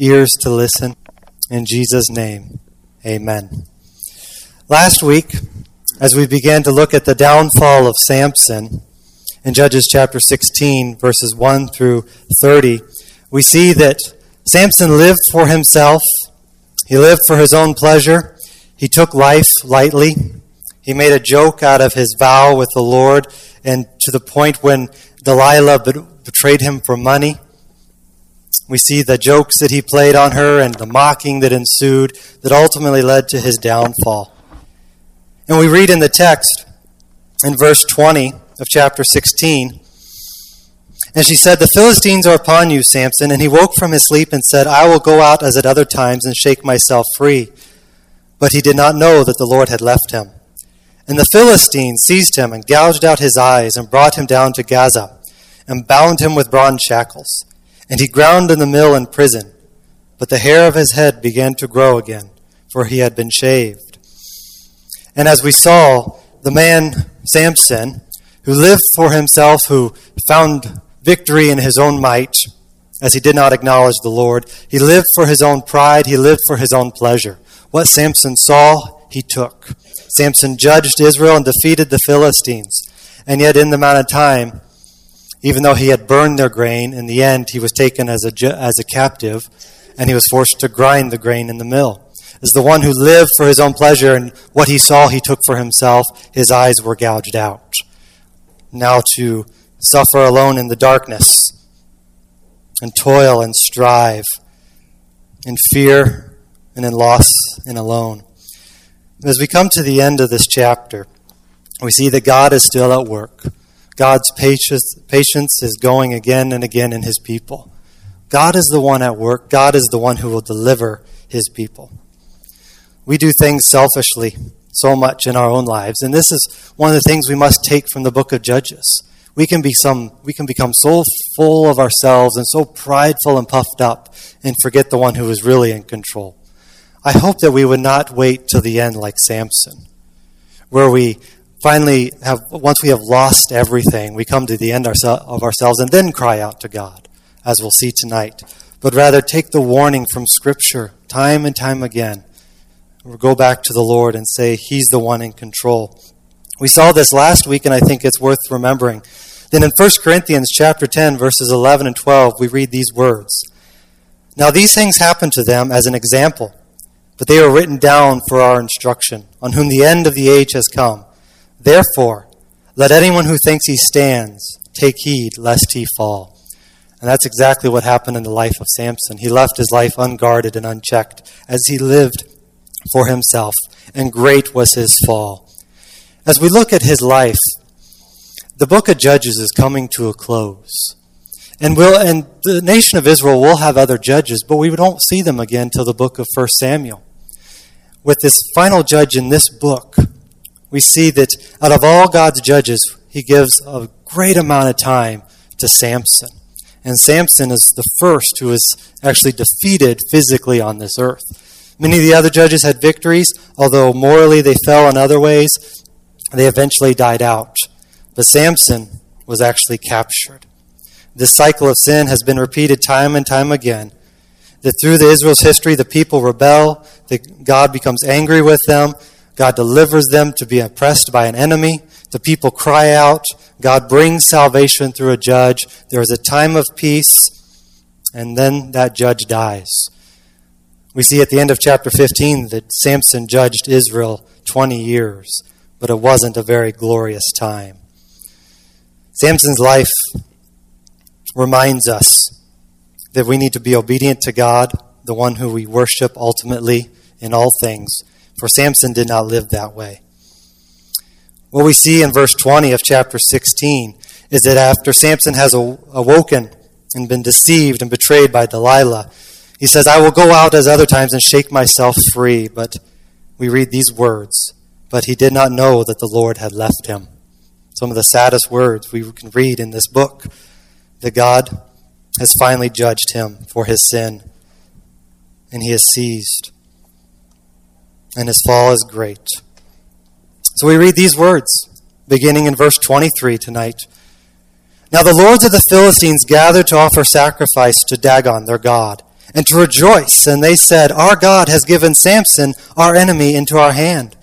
ears to listen. In Jesus' name, amen. Last week, as we began to look at the downfall of Samson in Judges chapter 16, verses 1 through 30, we see that Samson lived for himself, he lived for his own pleasure, he took life lightly, he made a joke out of his vow with the Lord, and to the point when Delilah betrayed him for money. We see the jokes that he played on her and the mocking that ensued that ultimately led to his downfall. And we read in the text in verse 20 of chapter 16 And she said, The Philistines are upon you, Samson. And he woke from his sleep and said, I will go out as at other times and shake myself free. But he did not know that the Lord had left him. And the Philistines seized him and gouged out his eyes and brought him down to Gaza and bound him with bronze shackles. And he ground in the mill in prison. But the hair of his head began to grow again, for he had been shaved. And as we saw, the man Samson, who lived for himself, who found victory in his own might, as he did not acknowledge the Lord, he lived for his own pride, he lived for his own pleasure. What Samson saw, he took. Samson judged Israel and defeated the Philistines. And yet, in the amount of time, even though he had burned their grain, in the end, he was taken as a, as a captive and he was forced to grind the grain in the mill. As the one who lived for his own pleasure and what he saw he took for himself, his eyes were gouged out. Now to suffer alone in the darkness and toil and strive in fear and in loss and alone. As we come to the end of this chapter, we see that God is still at work. God's patience is going again and again in his people. God is the one at work. God is the one who will deliver his people. We do things selfishly so much in our own lives, and this is one of the things we must take from the book of Judges. We can be some we can become so full of ourselves and so prideful and puffed up and forget the one who is really in control. I hope that we would not wait till the end like Samson, where we finally have, once we have lost everything, we come to the end of ourselves and then cry out to God, as we'll see tonight. But rather take the warning from Scripture time and time again. We'll go back to the Lord and say, He's the one in control. We saw this last week, and I think it's worth remembering. Then in 1 Corinthians chapter 10, verses 11 and 12, we read these words. Now these things happened to them as an example but they are written down for our instruction, on whom the end of the age has come. Therefore, let anyone who thinks he stands take heed lest he fall. And that's exactly what happened in the life of Samson. He left his life unguarded and unchecked as he lived for himself, and great was his fall. As we look at his life, the book of Judges is coming to a close. And will and the nation of Israel will have other judges, but we don't see them again till the book of 1 Samuel with this final judge in this book, we see that out of all God's judges, he gives a great amount of time to Samson. And Samson is the first who is actually defeated physically on this earth. Many of the other judges had victories, although morally they fell in other ways. They eventually died out. But Samson was actually captured. This cycle of sin has been repeated time and time again that through the Israel's history, the people rebel, that God becomes angry with them, God delivers them to be oppressed by an enemy, the people cry out, God brings salvation through a judge, there is a time of peace, and then that judge dies. We see at the end of chapter 15 that Samson judged Israel 20 years, but it wasn't a very glorious time. Samson's life reminds us that we need to be obedient to God, the one who we worship ultimately in all things. For Samson did not live that way. What we see in verse 20 of chapter 16 is that after Samson has awoken and been deceived and betrayed by Delilah, he says, I will go out as other times and shake myself free. But we read these words, but he did not know that the Lord had left him. Some of the saddest words we can read in this book that God has finally judged him for his sin, and he is seized, and his fall is great. So we read these words, beginning in verse 23 tonight. Now the lords of the Philistines gathered to offer sacrifice to Dagon, their god, and to rejoice. And they said, Our God has given Samson, our enemy, into our hand.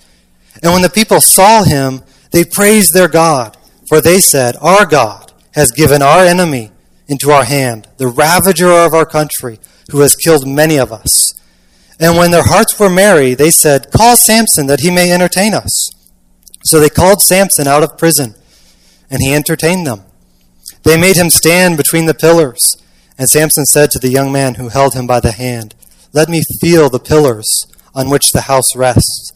And when the people saw him, they praised their God, for they said, Our God has given our enemy into our hand, the ravager of our country, who has killed many of us. And when their hearts were merry, they said, Call Samson that he may entertain us. So they called Samson out of prison, and he entertained them. They made him stand between the pillars. And Samson said to the young man who held him by the hand, Let me feel the pillars on which the house rests,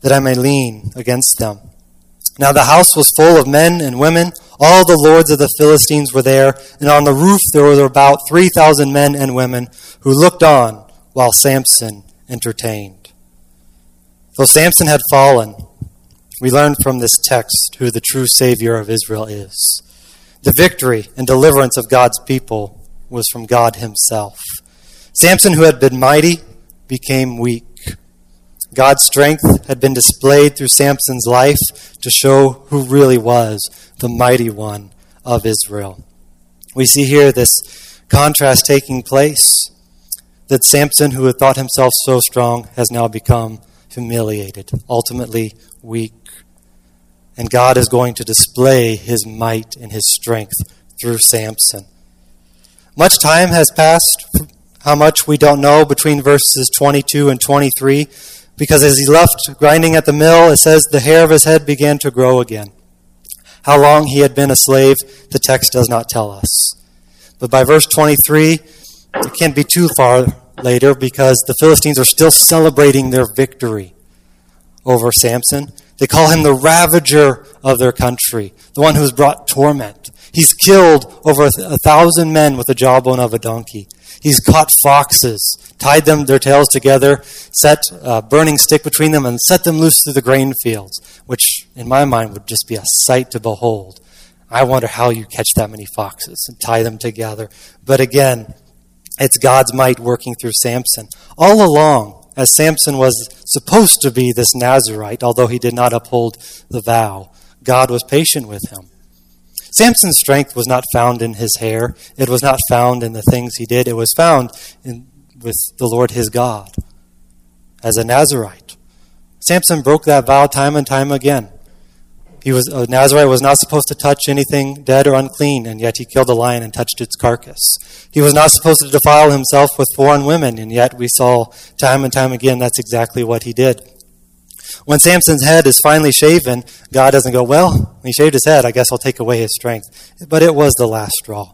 that I may lean against them. Now the house was full of men and women. All the lords of the Philistines were there, and on the roof there were about 3,000 men and women who looked on while Samson entertained. Though Samson had fallen, we learn from this text who the true Savior of Israel is. The victory and deliverance of God's people was from God Himself. Samson, who had been mighty, became weak. God's strength had been displayed through Samson's life to show who really was the mighty one of Israel. We see here this contrast taking place that Samson, who had thought himself so strong, has now become humiliated, ultimately weak. And God is going to display his might and his strength through Samson. Much time has passed, how much we don't know, between verses 22 and 23, because as he left grinding at the mill, it says the hair of his head began to grow again. How long he had been a slave, the text does not tell us. But by verse 23, it can't be too far later because the Philistines are still celebrating their victory over Samson. They call him the ravager of their country, the one who has brought torment. He's killed over a thousand men with the jawbone of a donkey. He's caught foxes, tied them their tails together, set a burning stick between them, and set them loose through the grain fields, which in my mind would just be a sight to behold. I wonder how you catch that many foxes and tie them together. But again, it's God's might working through Samson. All along, as Samson was supposed to be this Nazarite, although he did not uphold the vow, God was patient with him. Samson's strength was not found in his hair. It was not found in the things he did. It was found in, with the Lord his God as a Nazarite. Samson broke that vow time and time again. He was a Nazarite was not supposed to touch anything dead or unclean, and yet he killed a lion and touched its carcass. He was not supposed to defile himself with foreign women, and yet we saw time and time again that's exactly what he did. When Samson's head is finally shaven, God doesn't go, Well, he shaved his head, I guess I'll take away his strength. But it was the last straw.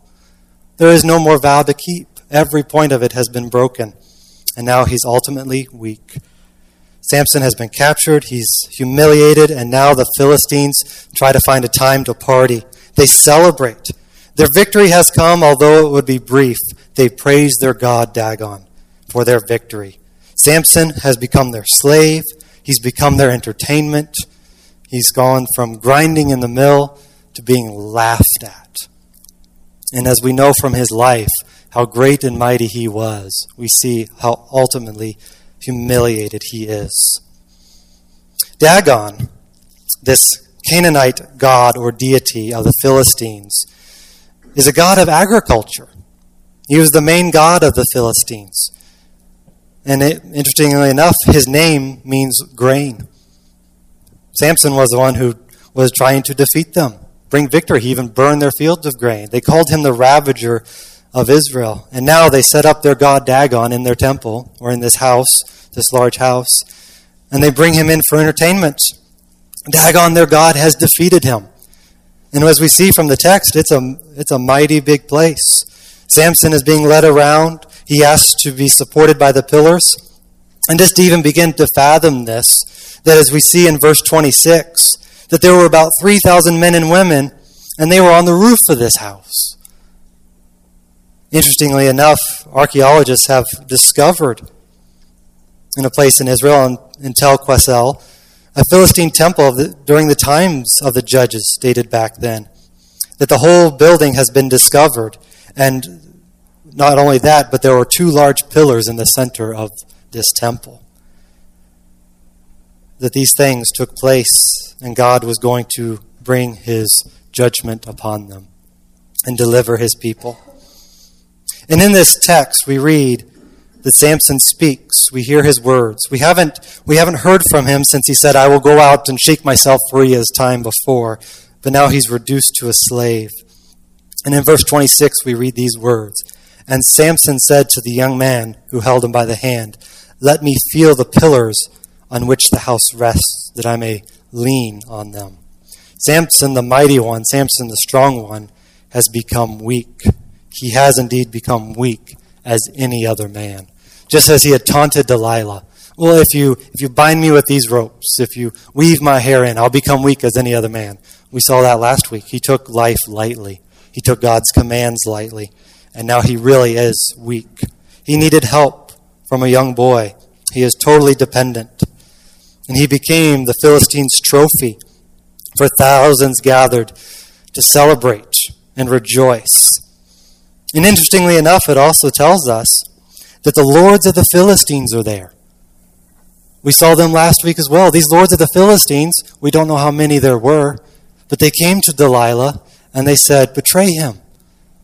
There is no more vow to keep. Every point of it has been broken. And now he's ultimately weak. Samson has been captured, he's humiliated, and now the Philistines try to find a time to party. They celebrate. Their victory has come, although it would be brief. They praise their God, Dagon, for their victory. Samson has become their slave. He's become their entertainment. He's gone from grinding in the mill to being laughed at. And as we know from his life how great and mighty he was, we see how ultimately humiliated he is. Dagon, this Canaanite god or deity of the Philistines, is a god of agriculture. He was the main god of the Philistines. And it, interestingly enough, his name means grain. Samson was the one who was trying to defeat them, bring victory. He even burned their fields of grain. They called him the ravager of Israel. And now they set up their god Dagon in their temple, or in this house, this large house, and they bring him in for entertainment. Dagon, their god, has defeated him. And as we see from the text, it's a, it's a mighty big place. Samson is being led around. He asks to be supported by the pillars. And just to even begin to fathom this, that as we see in verse 26, that there were about 3,000 men and women, and they were on the roof of this house. Interestingly enough, archaeologists have discovered in a place in Israel, in, in Tel Qasile, a Philistine temple the, during the times of the judges dated back then. That the whole building has been discovered, and not only that, but there were two large pillars in the center of this temple. That these things took place, and God was going to bring his judgment upon them and deliver his people. And in this text, we read that Samson speaks. We hear his words. We haven't, we haven't heard from him since he said, I will go out and shake myself free as time before. But now he's reduced to a slave. And in verse 26, we read these words And Samson said to the young man who held him by the hand, Let me feel the pillars on which the house rests, that I may lean on them. Samson, the mighty one, Samson, the strong one, has become weak. He has indeed become weak as any other man. Just as he had taunted Delilah. Well, if you, if you bind me with these ropes, if you weave my hair in, I'll become weak as any other man. We saw that last week. He took life lightly. He took God's commands lightly. And now he really is weak. He needed help from a young boy. He is totally dependent. And he became the Philistines' trophy for thousands gathered to celebrate and rejoice. And interestingly enough, it also tells us that the lords of the Philistines are there. We saw them last week as well. These lords of the Philistines, we don't know how many there were, but they came to Delilah and they said, Betray him,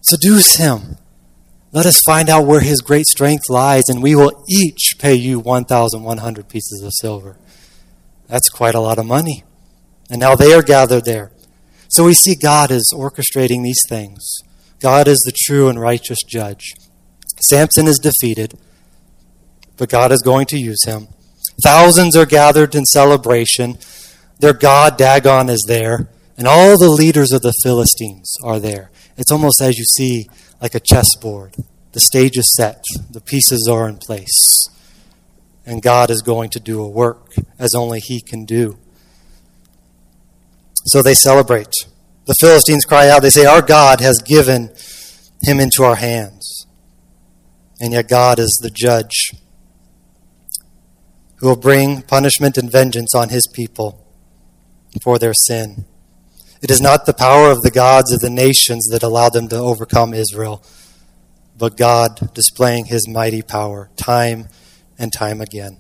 seduce him. Let us find out where his great strength lies, and we will each pay you 1,100 pieces of silver. That's quite a lot of money. And now they are gathered there. So we see God is orchestrating these things. God is the true and righteous judge. Samson is defeated, but God is going to use him. Thousands are gathered in celebration. Their God, Dagon, is there, and all the leaders of the Philistines are there. It's almost as you see like a chessboard. The stage is set, the pieces are in place, and God is going to do a work as only He can do. So they celebrate. The Philistines cry out. They say, Our God has given him into our hands. And yet God is the judge who will bring punishment and vengeance on his people for their sin. It is not the power of the gods of the nations that allowed them to overcome Israel, but God displaying his mighty power time and time again.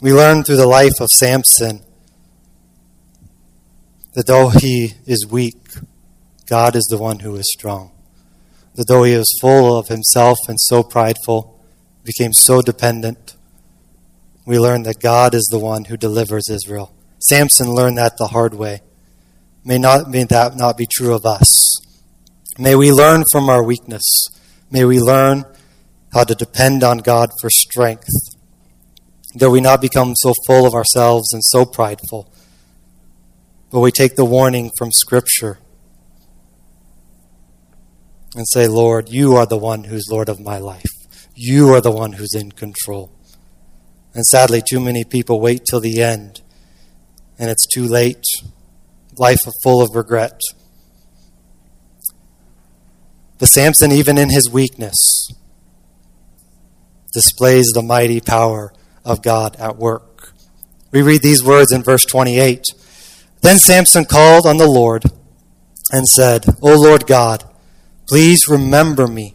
We learn through the life of Samson that though he is weak, God is the one who is strong. That though he is full of himself and so prideful, became so dependent, we learn that God is the one who delivers Israel. Samson learned that the hard way. May not may that not be true of us. May we learn from our weakness. May we learn how to depend on God for strength. That we not become so full of ourselves and so prideful but we take the warning from Scripture and say, Lord, you are the one who's Lord of my life. You are the one who's in control. And sadly, too many people wait till the end, and it's too late. Life full of regret. But Samson, even in his weakness, displays the mighty power of God at work. We read these words in verse 28. Then Samson called on the Lord and said, O Lord God, please remember me.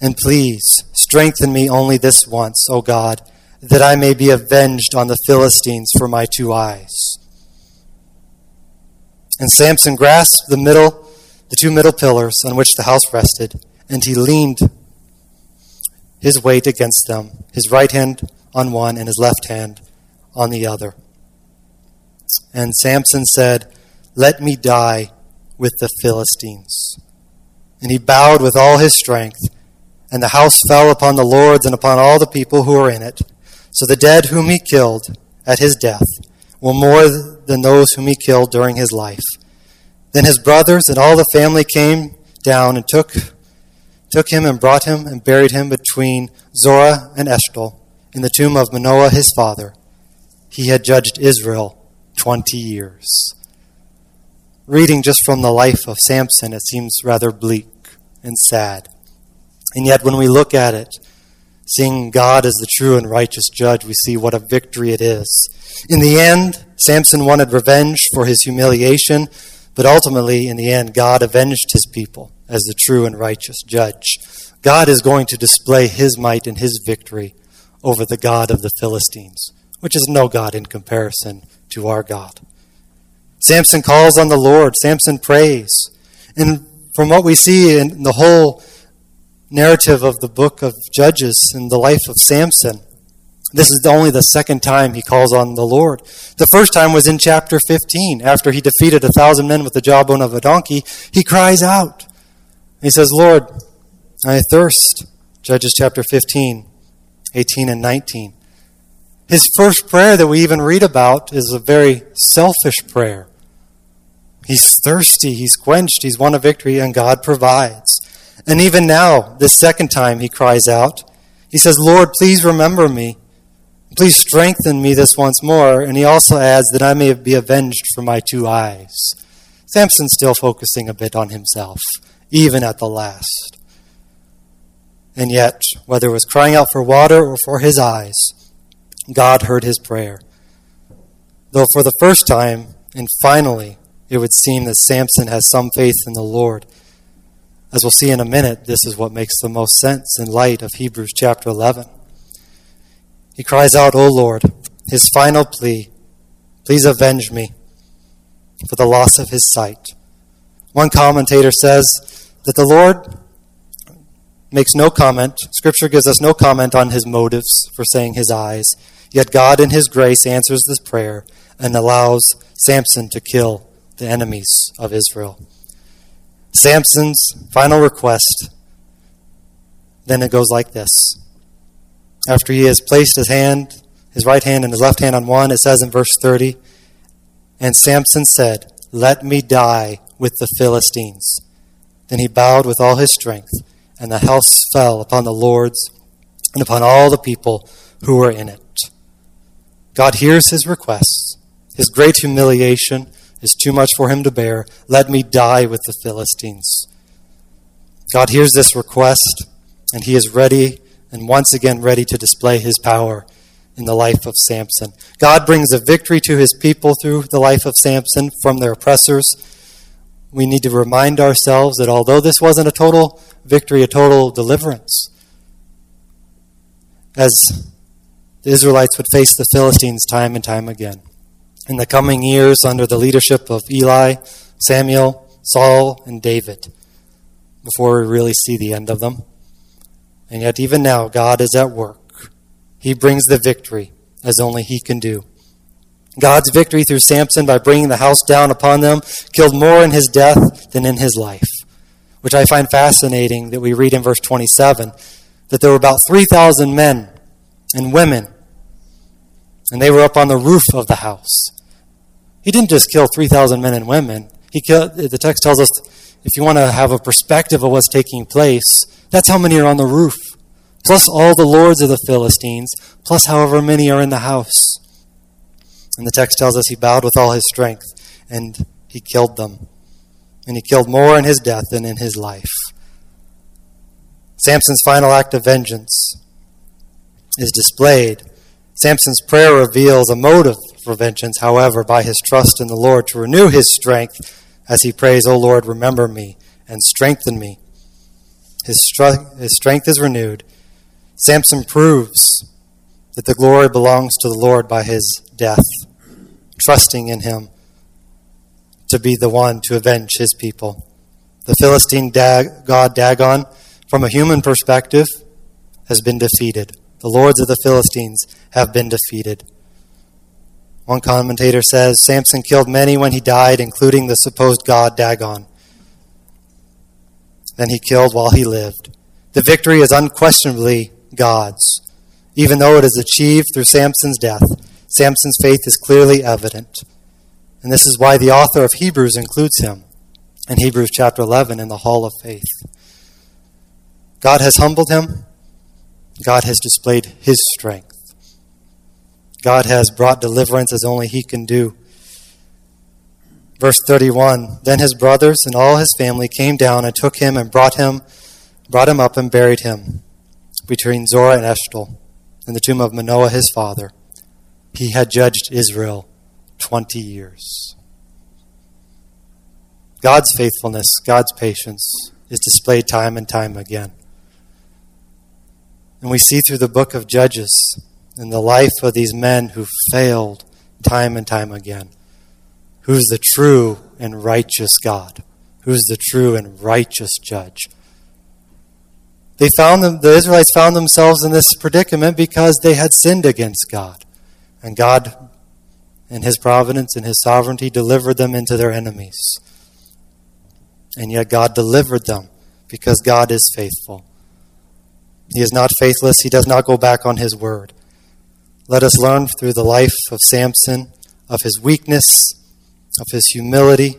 And please strengthen me only this once, O God, that I may be avenged on the Philistines for my two eyes. And Samson grasped the middle, the two middle pillars on which the house rested, and he leaned his weight against them, his right hand on one and his left hand on the other. And Samson said, Let me die with the Philistines. And he bowed with all his strength, and the house fell upon the lords and upon all the people who were in it. So the dead whom he killed at his death were more than those whom he killed during his life. Then his brothers and all the family came down and took, took him and brought him and buried him between Zorah and Eshtaol in the tomb of Manoah his father. He had judged Israel 20 years. Reading just from the life of Samson, it seems rather bleak and sad. And yet, when we look at it, seeing God as the true and righteous judge, we see what a victory it is. In the end, Samson wanted revenge for his humiliation, but ultimately, in the end, God avenged his people as the true and righteous judge. God is going to display his might and his victory over the God of the Philistines, which is no God in comparison to our God. Samson calls on the Lord. Samson prays. And from what we see in the whole narrative of the book of Judges and the life of Samson, this is only the second time he calls on the Lord. The first time was in chapter 15. After he defeated a thousand men with the jawbone of a donkey, he cries out. He says, Lord, I thirst. Judges chapter 15, 18 and 19. His first prayer that we even read about is a very selfish prayer. He's thirsty, he's quenched, he's won a victory, and God provides. And even now, this second time, he cries out. He says, Lord, please remember me. Please strengthen me this once more. And he also adds that I may be avenged for my two eyes. Samson's still focusing a bit on himself, even at the last. And yet, whether it was crying out for water or for his eyes, God heard his prayer. Though for the first time, and finally, it would seem that Samson has some faith in the Lord. As we'll see in a minute, this is what makes the most sense in light of Hebrews chapter 11. He cries out, O Lord, his final plea, please avenge me for the loss of his sight. One commentator says that the Lord makes no comment, Scripture gives us no comment on his motives for saying his eyes, yet God in his grace answers this prayer and allows Samson to kill the enemies of Israel. Samson's final request, then it goes like this after he has placed his hand, his right hand and his left hand on one, it says in verse 30, And Samson said, Let me die with the Philistines. Then he bowed with all his strength, and the house fell upon the lords and upon all the people who were in it. God hears his requests. His great humiliation is too much for him to bear. Let me die with the Philistines. God hears this request, and he is ready and once again ready to display his power in the life of Samson. God brings a victory to his people through the life of Samson from their oppressors. We need to remind ourselves that although this wasn't a total victory, a total deliverance, as the Israelites would face the Philistines time and time again. In the coming years, under the leadership of Eli, Samuel, Saul, and David, before we really see the end of them. And yet, even now, God is at work. He brings the victory as only He can do. God's victory through Samson by bringing the house down upon them killed more in his death than in his life, which I find fascinating that we read in verse 27 that there were about 3,000 men and women, and they were up on the roof of the house. He didn't just kill 3,000 men and women. He killed, the text tells us if you want to have a perspective of what's taking place, that's how many are on the roof, plus all the lords of the Philistines, plus however many are in the house. And the text tells us he bowed with all his strength, and he killed them. And he killed more in his death than in his life. Samson's final act of vengeance is displayed. Samson's prayer reveals a motive for vengeance, however, by his trust in the Lord to renew his strength as he prays, O Lord, remember me and strengthen me his, str- his strength is renewed. Samson proves that the glory belongs to the Lord by his death, trusting in him to be the one to avenge his people. The Philistine dag- god Dagon, from a human perspective, has been defeated. The lords of the Philistines have been defeated. One commentator says Samson killed many when he died, including the supposed god Dagon Then he killed while he lived. The victory is unquestionably God's. Even though it is achieved through Samson's death, Samson's faith is clearly evident. And this is why the author of Hebrews includes him in Hebrews chapter 11 in the hall of faith. God has humbled him. God has displayed his strength. God has brought deliverance as only he can do. Verse 31 Then his brothers and all his family came down and took him and brought him, brought him up and buried him between Zorah and Eshtaol in the tomb of Manoah his father. He had judged Israel 20 years. God's faithfulness, God's patience is displayed time and time again. And we see through the book of Judges in the life of these men who failed time and time again who's the true and righteous God, who's the true and righteous judge. They found them, the Israelites found themselves in this predicament because they had sinned against God. And God, in His providence and His sovereignty, delivered them into their enemies. And yet God delivered them because God is faithful. He is not faithless, He does not go back on His word. Let us learn through the life of Samson of his weakness, of his humility.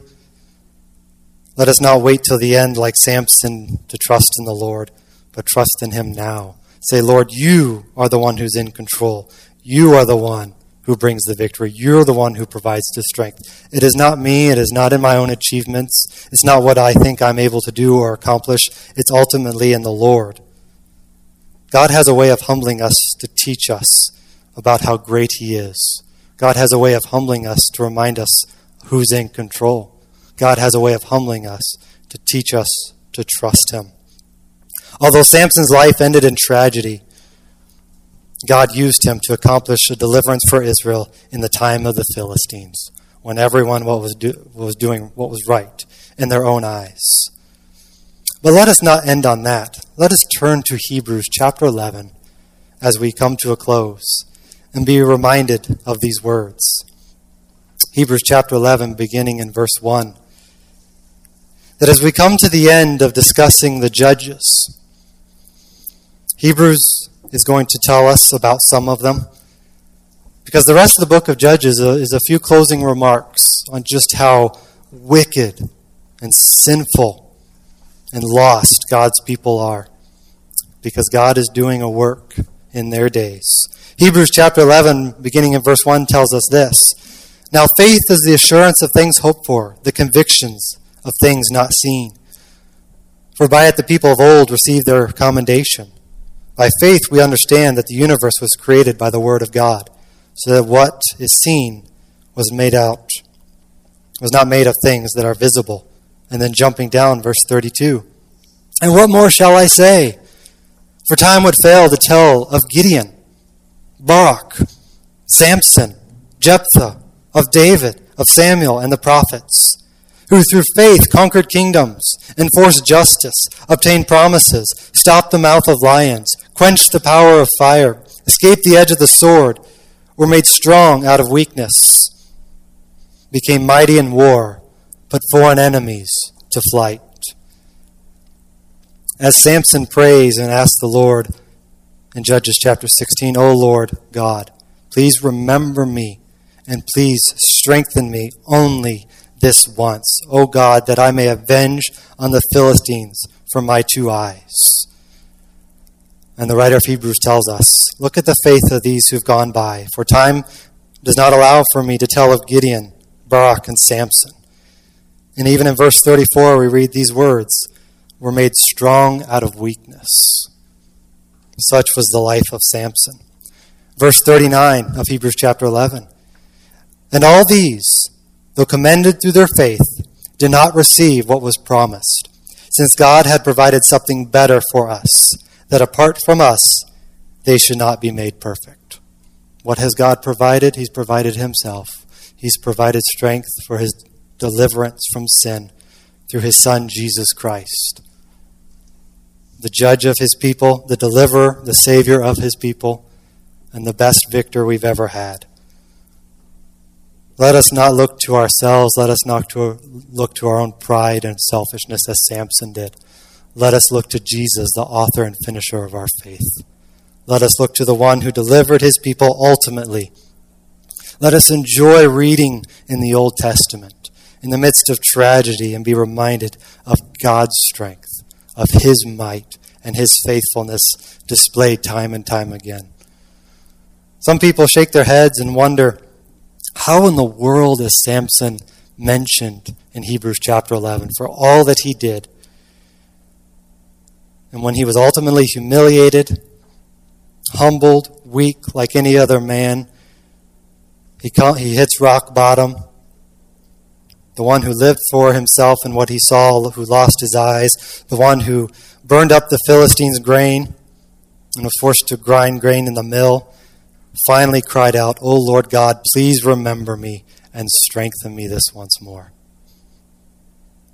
Let us not wait till the end like Samson to trust in the Lord, but trust in Him now. Say, Lord, you are the one who's in control. You are the one who brings the victory. You're the one who provides the strength. It is not me. It is not in my own achievements. It's not what I think I'm able to do or accomplish. It's ultimately in the Lord. God has a way of humbling us to teach us about how great He is. God has a way of humbling us to remind us who's in control. God has a way of humbling us to teach us to trust Him. Although Samson's life ended in tragedy, God used him to accomplish a deliverance for Israel in the time of the Philistines, when everyone was, do, was doing what was right in their own eyes. But let us not end on that. Let us turn to Hebrews chapter 11 as we come to a close and be reminded of these words. Hebrews chapter 11, beginning in verse 1. That as we come to the end of discussing the judges, Hebrews is going to tell us about some of them. Because the rest of the book of Judges uh, is a few closing remarks on just how wicked and sinful and lost God's people are. Because God is doing a work in their days. Hebrews chapter 11, beginning in verse 1, tells us this Now faith is the assurance of things hoped for, the convictions of things not seen. For by it the people of old received their commendation. By faith, we understand that the universe was created by the Word of God, so that what is seen was made out, was not made of things that are visible. And then jumping down, verse 32. And what more shall I say? For time would fail to tell of Gideon, Barak, Samson, Jephthah, of David, of Samuel, and the prophets who through faith conquered kingdoms, enforced justice, obtained promises, stopped the mouth of lions, quenched the power of fire, escaped the edge of the sword, were made strong out of weakness, became mighty in war, put foreign enemies to flight. As Samson prays and asks the Lord in Judges chapter 16, O Lord God, please remember me and please strengthen me only this once, O God, that I may avenge on the Philistines from my two eyes. And the writer of Hebrews tells us Look at the faith of these who've gone by, for time does not allow for me to tell of Gideon, Barak, and Samson. And even in verse 34, we read these words were made strong out of weakness. Such was the life of Samson. Verse 39 of Hebrews chapter 11. And all these, though commended through their faith, did not receive what was promised, since God had provided something better for us, that apart from us, they should not be made perfect. What has God provided? He's provided Himself. He's provided strength for His deliverance from sin through His Son, Jesus Christ. The judge of His people, the deliverer, the Savior of His people, and the best victor we've ever had. Let us not look to ourselves. Let us not to, look to our own pride and selfishness as Samson did. Let us look to Jesus, the author and finisher of our faith. Let us look to the one who delivered his people ultimately. Let us enjoy reading in the Old Testament in the midst of tragedy and be reminded of God's strength, of his might, and his faithfulness displayed time and time again. Some people shake their heads and wonder how in the world is Samson mentioned in Hebrews chapter 11 for all that he did? And when he was ultimately humiliated, humbled, weak like any other man, he, he hits rock bottom. The one who lived for himself and what he saw, who lost his eyes, the one who burned up the Philistines' grain and was forced to grind grain in the mill finally cried out, O Lord God, please remember me and strengthen me this once more.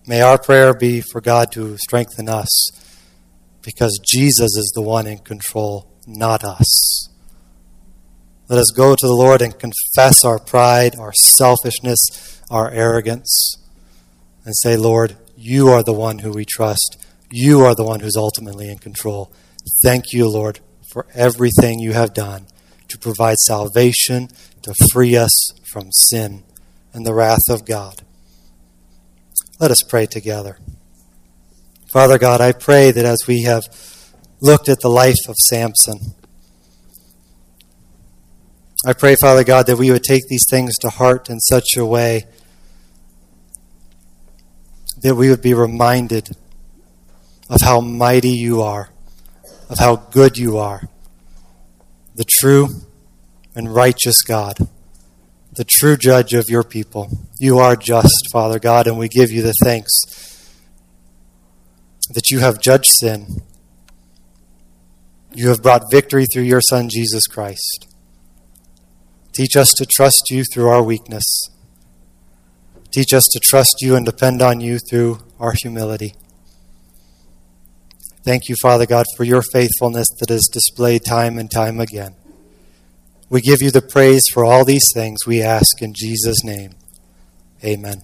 May our prayer be for God to strengthen us because Jesus is the one in control, not us. Let us go to the Lord and confess our pride, our selfishness, our arrogance, and say, Lord, you are the one who we trust. You are the one who's ultimately in control. Thank you, Lord, for everything you have done to provide salvation, to free us from sin and the wrath of God. Let us pray together. Father God, I pray that as we have looked at the life of Samson, I pray, Father God, that we would take these things to heart in such a way that we would be reminded of how mighty you are, of how good you are, the true and righteous God, the true judge of your people. You are just, Father God, and we give you the thanks that you have judged sin. You have brought victory through your Son, Jesus Christ. Teach us to trust you through our weakness. Teach us to trust you and depend on you through our humility. Thank you, Father God, for your faithfulness that is displayed time and time again. We give you the praise for all these things we ask in Jesus' name. Amen.